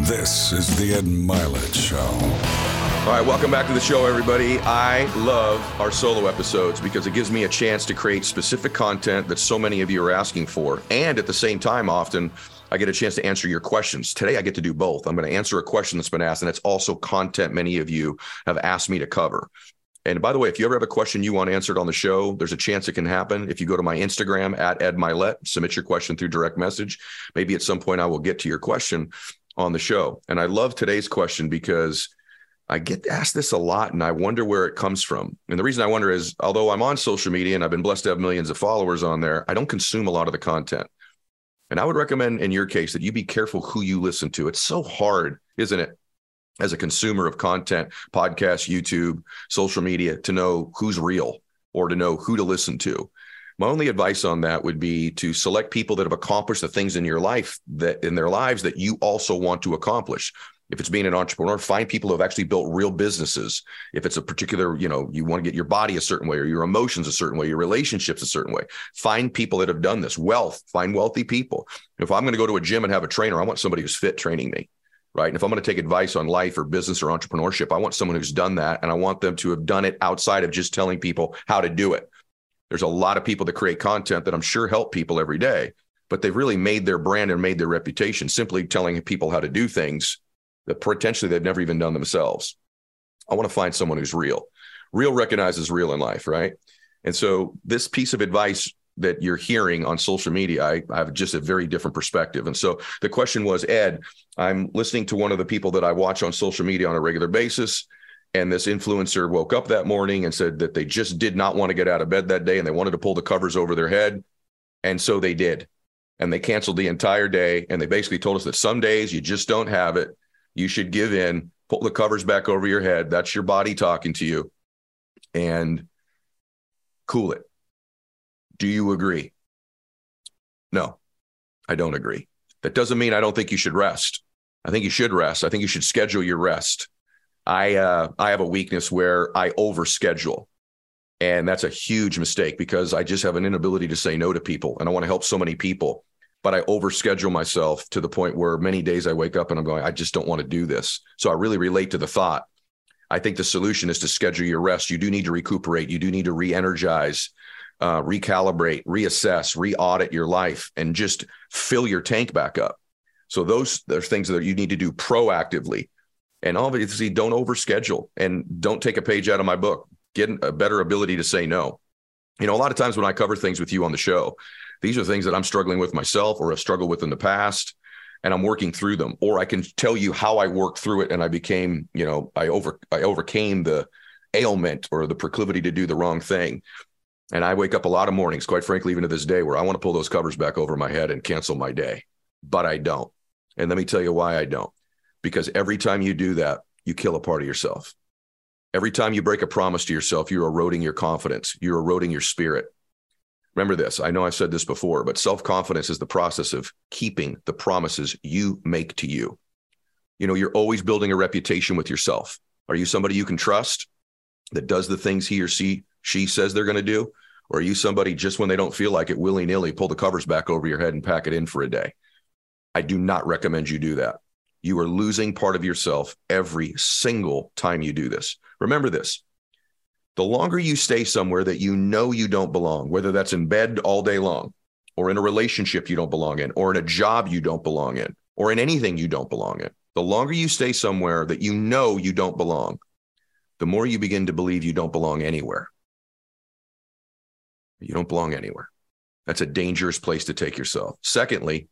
This is the Ed Mylett Show. All right, welcome back to the show, everybody. I love our solo episodes because it gives me a chance to create specific content that so many of you are asking for. And at the same time, often I get a chance to answer your questions. Today, I get to do both. I'm going to answer a question that's been asked, and it's also content many of you have asked me to cover. And by the way, if you ever have a question you want answered on the show, there's a chance it can happen. If you go to my Instagram at Ed Mylett, submit your question through direct message. Maybe at some point I will get to your question on the show. And I love today's question because I get asked this a lot and I wonder where it comes from. And the reason I wonder is although I'm on social media and I've been blessed to have millions of followers on there, I don't consume a lot of the content. And I would recommend in your case that you be careful who you listen to. It's so hard, isn't it, as a consumer of content, podcasts, YouTube, social media, to know who's real or to know who to listen to. My only advice on that would be to select people that have accomplished the things in your life that in their lives that you also want to accomplish. If it's being an entrepreneur, find people who have actually built real businesses. If it's a particular, you know, you want to get your body a certain way or your emotions a certain way, your relationships a certain way, find people that have done this. Wealth, find wealthy people. If I'm going to go to a gym and have a trainer, I want somebody who's fit training me right? And if I'm going to take advice on life or business or entrepreneurship, I want someone who's done that and I want them to have done it outside of just telling people how to do it. There's a lot of people that create content that I'm sure help people every day, but they've really made their brand and made their reputation simply telling people how to do things that potentially they've never even done themselves. I want to find someone who's real. Real recognizes real in life, right? And so this piece of advice that you're hearing on social media, I, I, have just a very different perspective. And so the question was, Ed, I'm listening to one of the people that I watch on social media on a regular basis. And this influencer woke up that morning and said that they just did not want to get out of bed that day and they wanted to pull the covers over their head. And so they did. And they canceled the entire day. And they basically told us that some days you just don't have it. You should give in, pull the covers back over your head. That's your body talking to you. And cool it. Do you agree? No, I don't agree. That doesn't mean I don't think you should rest. I think you should rest. I think you should schedule your rest. I uh, I have a weakness where I overschedule. And that's a huge mistake because I just have an inability to say no to people and I want to help so many people. But I overschedule myself to the point where many days I wake up and I'm going, I just don't want to do this. So I really relate to the thought. I think the solution is to schedule your rest. You do need to recuperate. You do need to re energize, uh, recalibrate, reassess, re audit your life, and just fill your tank back up. So those are things that you need to do proactively and obviously, don't overschedule and don't take a page out of my book. Get a better ability to say no. You know, a lot of times when I cover things with you on the show, these are things that I'm struggling with myself or have struggled with in the past, and I'm working through them. Or I can tell you how I worked through it and I became, you know, I over I overcame the ailment or the proclivity to do the wrong thing. And I wake up a lot of mornings, quite frankly, even to this day, where I want to pull those covers back over my head and cancel my day, but I don't. And let me tell you why I don't because every time you do that, you kill a part of yourself. Every time you break a promise to yourself, you're eroding your confidence, you're eroding your spirit. Remember this. I know I've said this before, but self confidence is the process of keeping the promises you make to you. You know, you're always building a reputation with yourself. Are you somebody you can trust that does the things he or she she says they're going to do? Or are you somebody just when they don't feel like it, willy nilly, pull the covers back over your head and pack it in for a day? I do not recommend you do that. You are losing part of yourself every single time you do this. Remember this the longer you stay somewhere that you know you don't belong, whether that's in bed all day long, or in a relationship you don't belong in, or in a job you don't belong in, or in anything you don't belong in, the longer you stay somewhere that you know you don't belong, the more you begin to believe you don't belong anywhere. You don't belong anywhere. That's a dangerous place to take yourself. Secondly,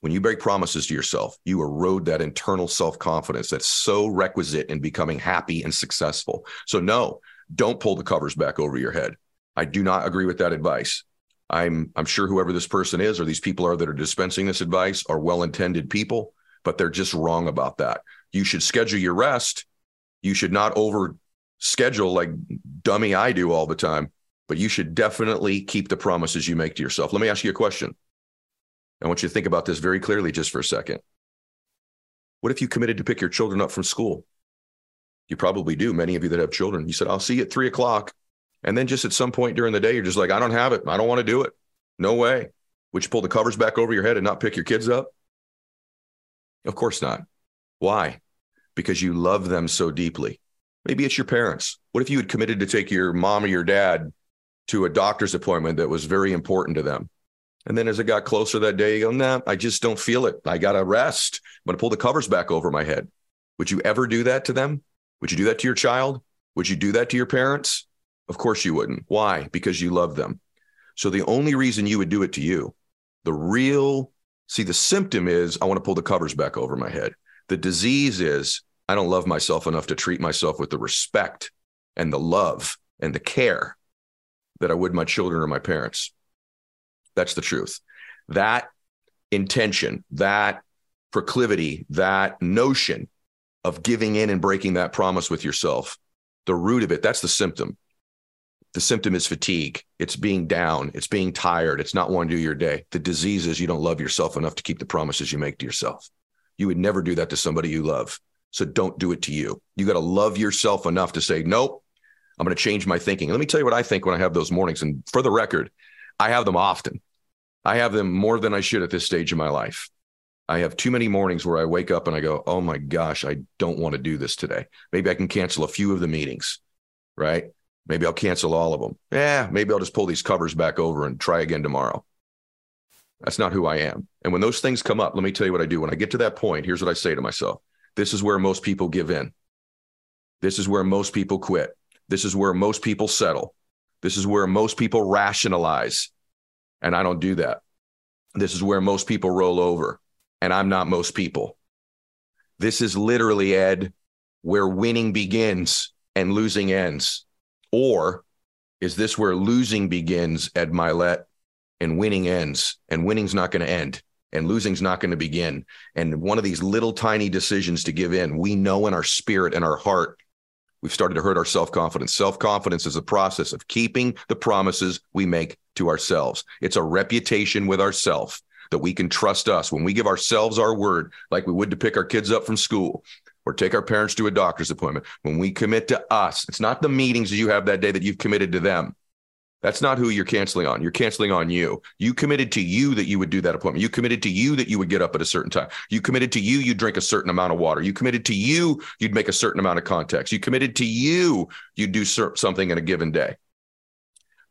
when you break promises to yourself, you erode that internal self confidence that's so requisite in becoming happy and successful. So, no, don't pull the covers back over your head. I do not agree with that advice. I'm, I'm sure whoever this person is or these people are that are dispensing this advice are well intended people, but they're just wrong about that. You should schedule your rest. You should not over schedule like dummy I do all the time, but you should definitely keep the promises you make to yourself. Let me ask you a question. I want you to think about this very clearly just for a second. What if you committed to pick your children up from school? You probably do. Many of you that have children, you said, I'll see you at three o'clock. And then just at some point during the day, you're just like, I don't have it. I don't want to do it. No way. Would you pull the covers back over your head and not pick your kids up? Of course not. Why? Because you love them so deeply. Maybe it's your parents. What if you had committed to take your mom or your dad to a doctor's appointment that was very important to them? And then as it got closer that day, you go, nah, I just don't feel it. I got to rest. I'm going to pull the covers back over my head. Would you ever do that to them? Would you do that to your child? Would you do that to your parents? Of course you wouldn't. Why? Because you love them. So the only reason you would do it to you, the real, see, the symptom is I want to pull the covers back over my head. The disease is I don't love myself enough to treat myself with the respect and the love and the care that I would my children or my parents. That's the truth. That intention, that proclivity, that notion of giving in and breaking that promise with yourself, the root of it, that's the symptom. The symptom is fatigue. It's being down. It's being tired. It's not wanting to do your day. The disease is you don't love yourself enough to keep the promises you make to yourself. You would never do that to somebody you love. So don't do it to you. You got to love yourself enough to say, nope, I'm going to change my thinking. let me tell you what I think when I have those mornings. And for the record, I have them often. I have them more than I should at this stage of my life. I have too many mornings where I wake up and I go, oh my gosh, I don't want to do this today. Maybe I can cancel a few of the meetings, right? Maybe I'll cancel all of them. Yeah, maybe I'll just pull these covers back over and try again tomorrow. That's not who I am. And when those things come up, let me tell you what I do. When I get to that point, here's what I say to myself this is where most people give in. This is where most people quit. This is where most people settle. This is where most people rationalize. And I don't do that. This is where most people roll over. And I'm not most people. This is literally, Ed, where winning begins and losing ends. Or is this where losing begins, Ed Mylett, and winning ends? And winning's not going to end and losing's not going to begin. And one of these little tiny decisions to give in, we know in our spirit and our heart we've started to hurt our self confidence. Self confidence is a process of keeping the promises we make to ourselves. It's a reputation with ourselves that we can trust us when we give ourselves our word, like we would to pick our kids up from school or take our parents to a doctor's appointment. When we commit to us, it's not the meetings that you have that day that you've committed to them. That's not who you're canceling on. You're canceling on you. You committed to you that you would do that appointment. You committed to you that you would get up at a certain time. You committed to you you'd drink a certain amount of water. You committed to you you'd make a certain amount of contacts. You committed to you you'd do something in a given day.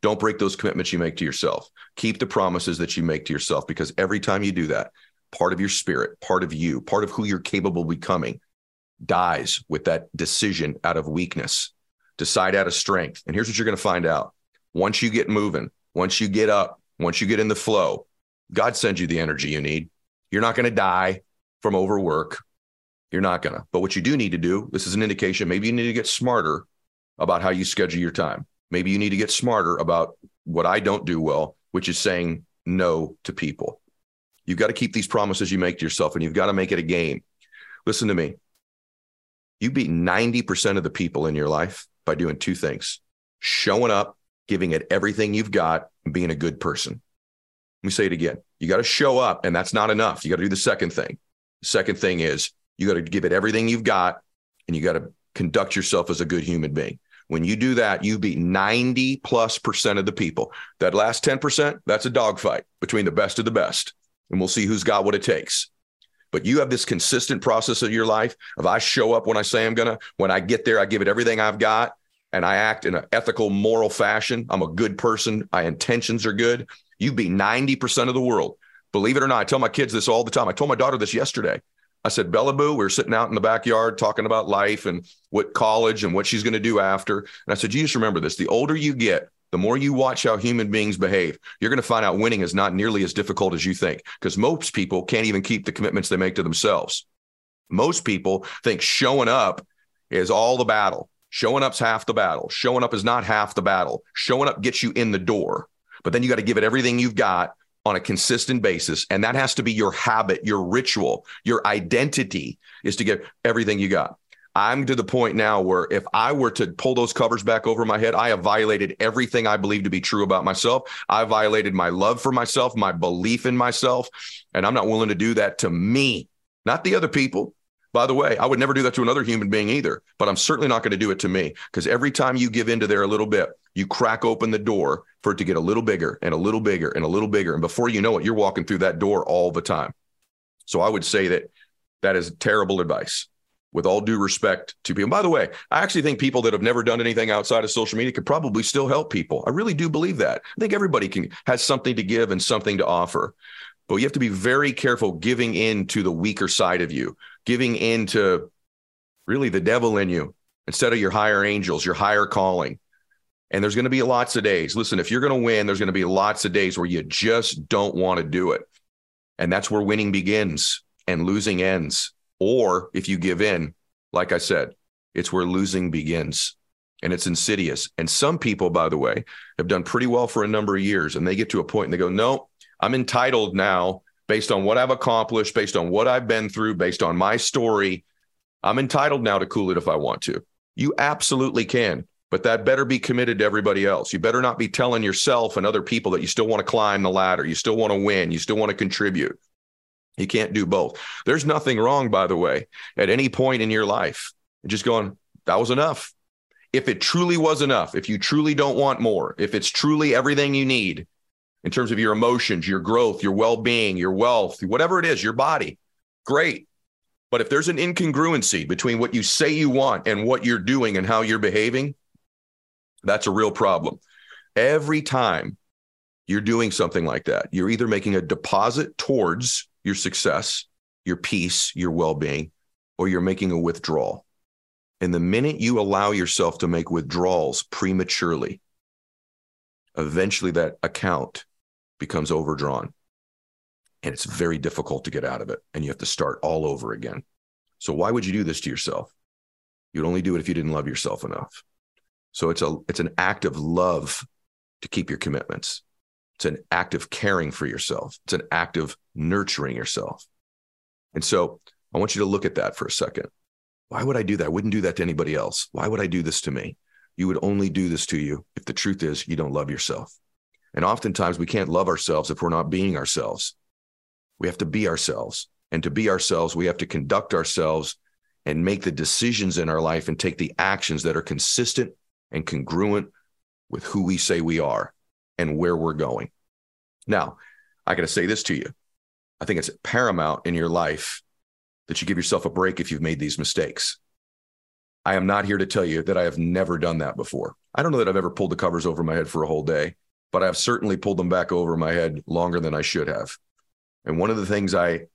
Don't break those commitments you make to yourself. Keep the promises that you make to yourself because every time you do that, part of your spirit, part of you, part of who you're capable of becoming dies with that decision out of weakness. Decide out of strength. And here's what you're going to find out once you get moving, once you get up, once you get in the flow, God sends you the energy you need. You're not going to die from overwork. You're not going to. But what you do need to do, this is an indication, maybe you need to get smarter about how you schedule your time. Maybe you need to get smarter about what I don't do well, which is saying no to people. You've got to keep these promises you make to yourself and you've got to make it a game. Listen to me. You beat 90% of the people in your life by doing two things showing up giving it everything you've got, being a good person. Let me say it again. You got to show up, and that's not enough. You got to do the second thing. The second thing is you got to give it everything you've got, and you got to conduct yourself as a good human being. When you do that, you beat 90 plus percent of the people. That last 10%, that's a dogfight between the best of the best. And we'll see who's got what it takes. But you have this consistent process of your life of I show up when I say I'm going to, when I get there, I give it everything I've got and I act in an ethical, moral fashion, I'm a good person, my intentions are good, You'd be 90% of the world. Believe it or not, I tell my kids this all the time. I told my daughter this yesterday. I said, Bella Boo, we were sitting out in the backyard talking about life and what college and what she's going to do after. And I said, you just remember this the older you get, the more you watch how human beings behave, you're going to find out winning is not nearly as difficult as you think because most people can't even keep the commitments they make to themselves. Most people think showing up is all the battle. Showing up's half the battle. Showing up is not half the battle. Showing up gets you in the door, but then you got to give it everything you've got on a consistent basis. And that has to be your habit, your ritual, your identity is to give everything you got. I'm to the point now where if I were to pull those covers back over my head, I have violated everything I believe to be true about myself. I violated my love for myself, my belief in myself. And I'm not willing to do that to me, not the other people. By the way, I would never do that to another human being either, but I'm certainly not going to do it to me because every time you give into there a little bit, you crack open the door for it to get a little bigger and a little bigger and a little bigger. And before you know it, you're walking through that door all the time. So I would say that That is terrible advice. With all due respect to people. And by the way, I actually think people that have never done anything outside of social media could probably still help people. I really do believe that. I think everybody can has something to give and something to offer. But you have to be very careful giving in to the weaker side of you, giving in to really the devil in you instead of your higher angels, your higher calling. And there's going to be lots of days. Listen, if you're going to win, there's going to be lots of days where you just don't want to do it. And that's where winning begins and losing ends. Or if you give in, like I said, it's where losing begins and it's insidious. And some people, by the way, have done pretty well for a number of years and they get to a point and they go, no, I'm entitled now based on what I've accomplished, based on what I've been through, based on my story. I'm entitled now to cool it if I want to. You absolutely can but that better be committed to everybody else. You better not be telling yourself and other people that you still want to climb the ladder, you still want to win, you still want to contribute. You can't do both. There's nothing wrong, by the way, at any point in your life. Just going, that was enough. If it truly was enough, if you truly don't want more, if it's truly everything you need in terms of your emotions, your growth, your well being, your wealth, whatever it is, your body, great. But if there's an incongruency between what you say you want and what you're doing and how you're behaving, that's a real problem. Every time you're doing something like that, you're either making a deposit towards your success, your peace, your well being, or you're making a withdrawal. And the minute you allow yourself to make withdrawals prematurely, eventually that account becomes overdrawn. And it's very difficult to get out of it. And you have to start all over again. So, why would you do this to yourself? You'd only do it if you didn't love yourself enough. So it's a it's an act of love to keep your commitments. It's an act of caring for yourself. It's an act of nurturing yourself. And so I want you to look at that for a second. Why would I do that? I wouldn't do that to anybody else. Why would I do this to me? You would only do this to you if the truth is you don't love yourself. And oftentimes we can't love ourselves if we're not being ourselves. We have to be ourselves. And to be ourselves, we have to conduct ourselves and make the decisions in our life and take the actions that are consistent and congruent with who we say we are and where we're going. Now, I got to say this to you. I think it's paramount in your life that you give yourself a break if you've made these mistakes. I am not here to tell you that I have never done that before. I don't know that I've ever pulled the covers over my head for a whole day, but I've certainly pulled them back over my head longer than I should have. And one of the things I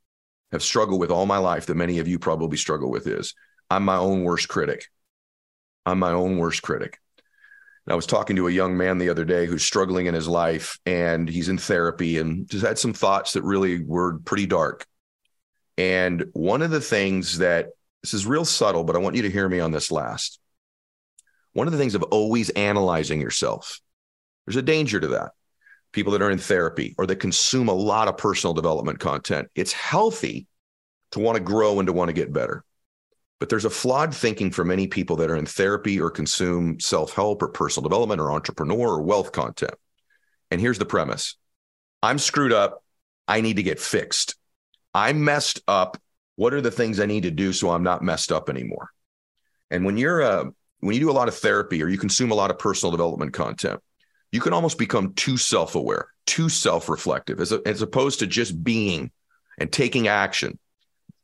have struggled with all my life that many of you probably struggle with is I'm my own worst critic. I'm my own worst critic. And I was talking to a young man the other day who's struggling in his life and he's in therapy and just had some thoughts that really were pretty dark. And one of the things that this is real subtle, but I want you to hear me on this last. One of the things of always analyzing yourself, there's a danger to that. People that are in therapy or that consume a lot of personal development content, it's healthy to want to grow and to want to get better. But there's a flawed thinking for many people that are in therapy or consume self help or personal development or entrepreneur or wealth content. And here's the premise I'm screwed up. I need to get fixed. I'm messed up. What are the things I need to do so I'm not messed up anymore? And when you're uh, when you do a lot of therapy or you consume a lot of personal development content, you can almost become too self-aware, too self-reflective, as, a, as opposed to just being and taking action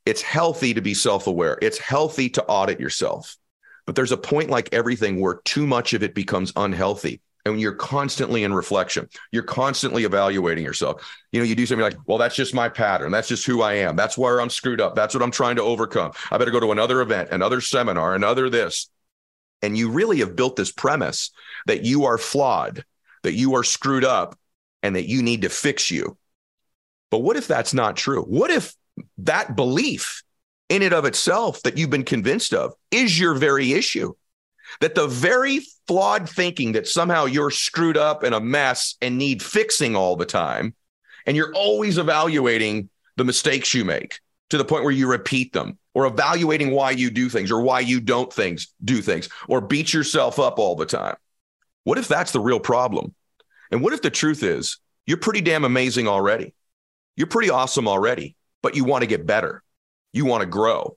it's healthy to be self aware. It's healthy to audit yourself. But there's a point like everything where too much of it becomes unhealthy. And when you're constantly in reflection, you're constantly evaluating yourself. You know, you do something like, well, that's just my pattern. That's just who I am. That's where I'm screwed up. That's what I'm trying to overcome. I better go to another event, another seminar, another this. And you really have built this premise that you are flawed, that you are screwed up, and that you need to fix you. But what if that's not true? What if that belief in and of itself that you've been convinced of is your very issue. That the very flawed thinking that somehow you're screwed up and a mess and need fixing all the time, and you're always evaluating the mistakes you make to the point where you repeat them or evaluating why you do things or why you don't things do things or beat yourself up all the time. What if that's the real problem? And what if the truth is you're pretty damn amazing already? You're pretty awesome already but you want to get better. You want to grow.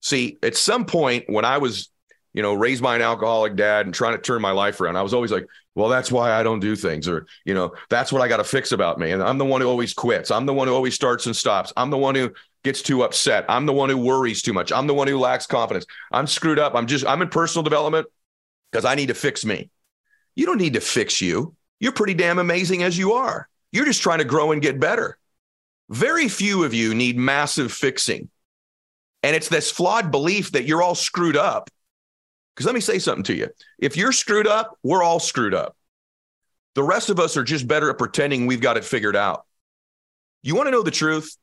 See, at some point when I was, you know, raised by an alcoholic dad and trying to turn my life around. I was always like, well, that's why I don't do things, or, you know, that's what I got to fix about me. And I'm the one who always quits. I'm the one who always starts and stops. I'm the one who gets too upset. I'm the one who worries too much. I'm the one who lacks confidence. I'm screwed up. I'm just, I'm in personal development because I need to fix me. You don't need to fix you. You're pretty damn amazing as you are. You're just trying to grow and get better. Very few of you need massive fixing. And it's this flawed belief that you're all screwed up. Because let me say something to you. If you're screwed up, we're all screwed up. The rest of us are just better at pretending we've got it figured out. You want to know the truth?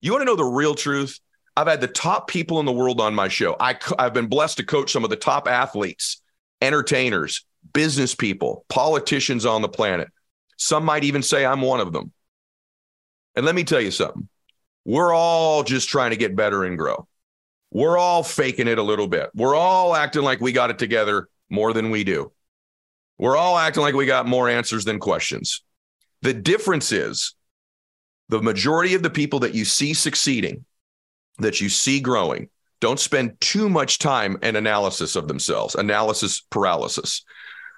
You want to know the real truth? I've had the top people in the world on my show. I, I've been blessed to coach some of the top athletes, entertainers, business people, politicians on the planet. Some might even say I'm one of them. And let me tell you something we're all just trying to get better and grow. We're all faking it a little bit. We're all acting like we got it together more than we do. We're all acting like we got more answers than questions. The difference is the majority of the people that you see succeeding, that you see growing, don't spend too much time in analysis of themselves, analysis paralysis.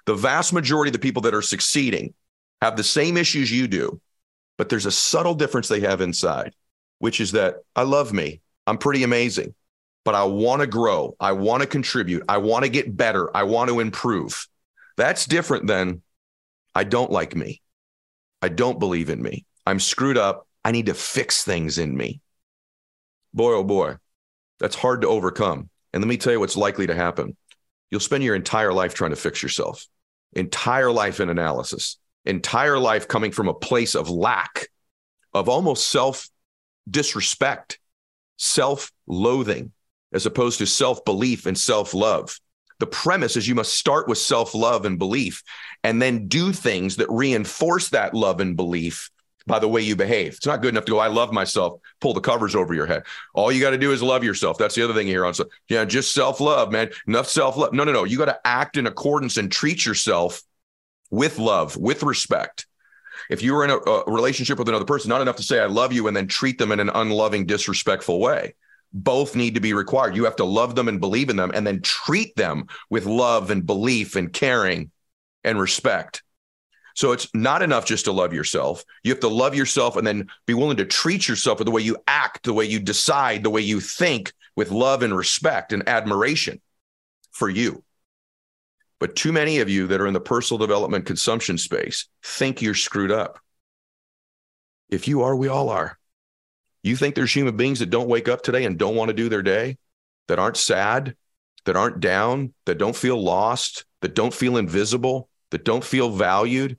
The vast majority of the people that are succeeding have the same issues you do, but there's a subtle difference they have inside, which is that I love me. I'm pretty amazing, but I want to grow. I want to contribute. I want to get better. I want to improve. That's different than I don't like me. I don't believe in me. I'm screwed up. I need to fix things in me. Boy, oh boy, that's hard to overcome. And let me tell you what's likely to happen. You'll spend your entire life trying to fix yourself, entire life in analysis, entire life coming from a place of lack, of almost self disrespect, self loathing, as opposed to self belief and self love. The premise is you must start with self love and belief and then do things that reinforce that love and belief by the way you behave. It's not good enough to go, I love myself, pull the covers over your head. All you got to do is love yourself. That's the other thing hear on so yeah, just self-love, man. Enough self-love. No, no, no. You got to act in accordance and treat yourself with love, with respect. If you were in a, a relationship with another person, not enough to say I love you and then treat them in an unloving, disrespectful way. Both need to be required. You have to love them and believe in them and then treat them with love and belief and caring and respect. So it's not enough just to love yourself. You have to love yourself and then be willing to treat yourself with the way you act, the way you decide, the way you think with love and respect and admiration for you. But too many of you that are in the personal development consumption space think you're screwed up. If you are, we all are. You think there's human beings that don't wake up today and don't want to do their day, that aren't sad, that aren't down, that don't feel lost, that don't feel invisible, that don't feel valued?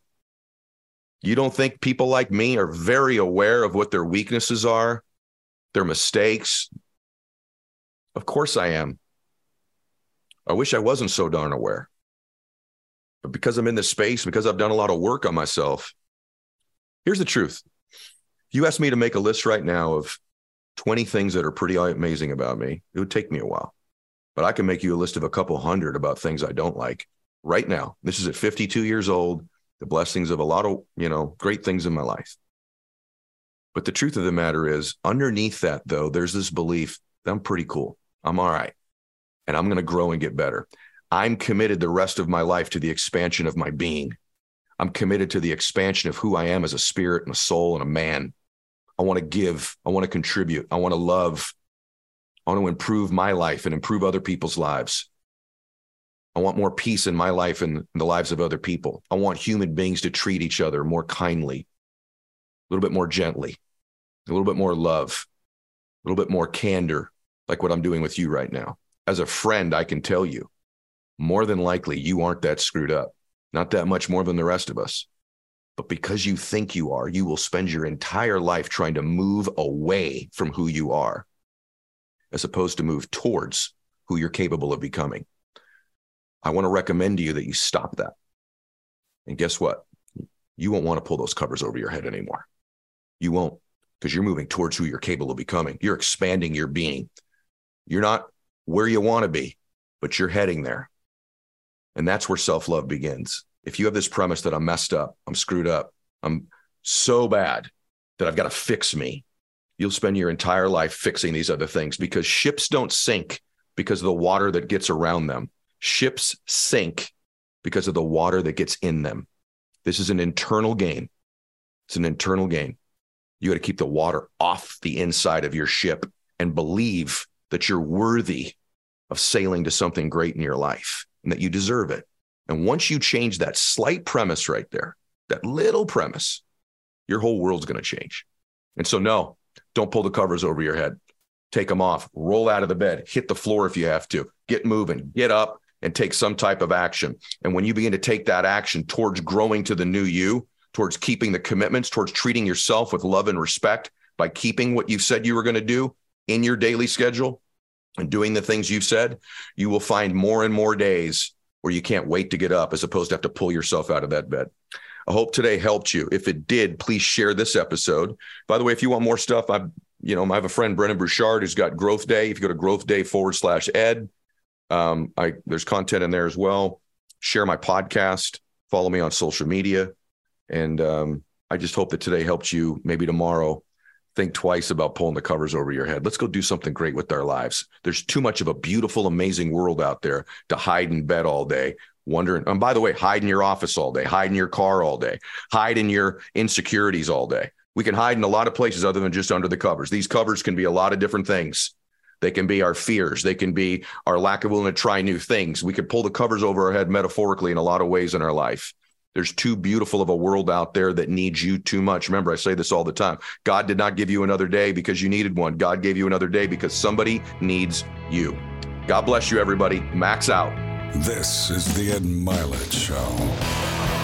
You don't think people like me are very aware of what their weaknesses are, their mistakes? Of course I am. I wish I wasn't so darn aware. But because I'm in this space, because I've done a lot of work on myself, here's the truth. You asked me to make a list right now of 20 things that are pretty amazing about me, it would take me a while. But I can make you a list of a couple hundred about things I don't like right now. This is at 52 years old the blessings of a lot of, you know, great things in my life. But the truth of the matter is, underneath that, though, there's this belief that I'm pretty cool. I'm all right. And I'm going to grow and get better. I'm committed the rest of my life to the expansion of my being. I'm committed to the expansion of who I am as a spirit and a soul and a man. I want to give. I want to contribute. I want to love. I want to improve my life and improve other people's lives. I want more peace in my life and the lives of other people. I want human beings to treat each other more kindly, a little bit more gently, a little bit more love, a little bit more candor, like what I'm doing with you right now. As a friend, I can tell you more than likely you aren't that screwed up, not that much more than the rest of us. But because you think you are, you will spend your entire life trying to move away from who you are, as opposed to move towards who you're capable of becoming. I want to recommend to you that you stop that. And guess what? You won't want to pull those covers over your head anymore. You won't, because you're moving towards who you're capable of becoming. You're expanding your being. You're not where you want to be, but you're heading there. And that's where self love begins. If you have this premise that I'm messed up, I'm screwed up, I'm so bad that I've got to fix me, you'll spend your entire life fixing these other things because ships don't sink because of the water that gets around them Ships sink because of the water that gets in them. This is an internal game. It's an internal game. You got to keep the water off the inside of your ship and believe that you're worthy of sailing to something great in your life and that you deserve it. And once you change that slight premise right there, that little premise, your whole world's going to change. And so, no, don't pull the covers over your head. Take them off, roll out of the bed, hit the floor if you have to, get moving, get up and take some type of action. And when you begin to take that action towards growing to the new you, towards keeping the commitments, towards treating yourself with love and respect by keeping what you've said you were going to do in your daily schedule and doing the things you've said, you will find more and more days where you can't wait to get up as opposed to have to pull yourself out of that bed. I hope today helped you. If it did, please share this episode. By the way, if you want more stuff, I've you know, I have a friend Brendon Burchard who's got Growth Day. If you go to Growth Day forward slash ed, um, I there's content in there as well. Share my podcast. Follow me on social media, and um, I just hope that today helped you. Maybe tomorrow, think twice about pulling the covers over your head. Let's go do something great with our lives. There's too much of a beautiful, amazing world out there to hide in bed all day wondering. And by the way, hide in your office all day, hide in your car all day, hide in your insecurities all day. We can hide in a lot of places other than just under the covers. These covers can be a lot of different things. They can be our fears. They can be our lack of willing to try new things. We could pull the covers over our head metaphorically in a lot of ways in our life. There's too beautiful of a world out there that needs you too much. Remember, I say this all the time. God did not give you another day because you needed one. God gave you another day because somebody needs you. God bless you, everybody. Max out. This is the Ed Mylett Show.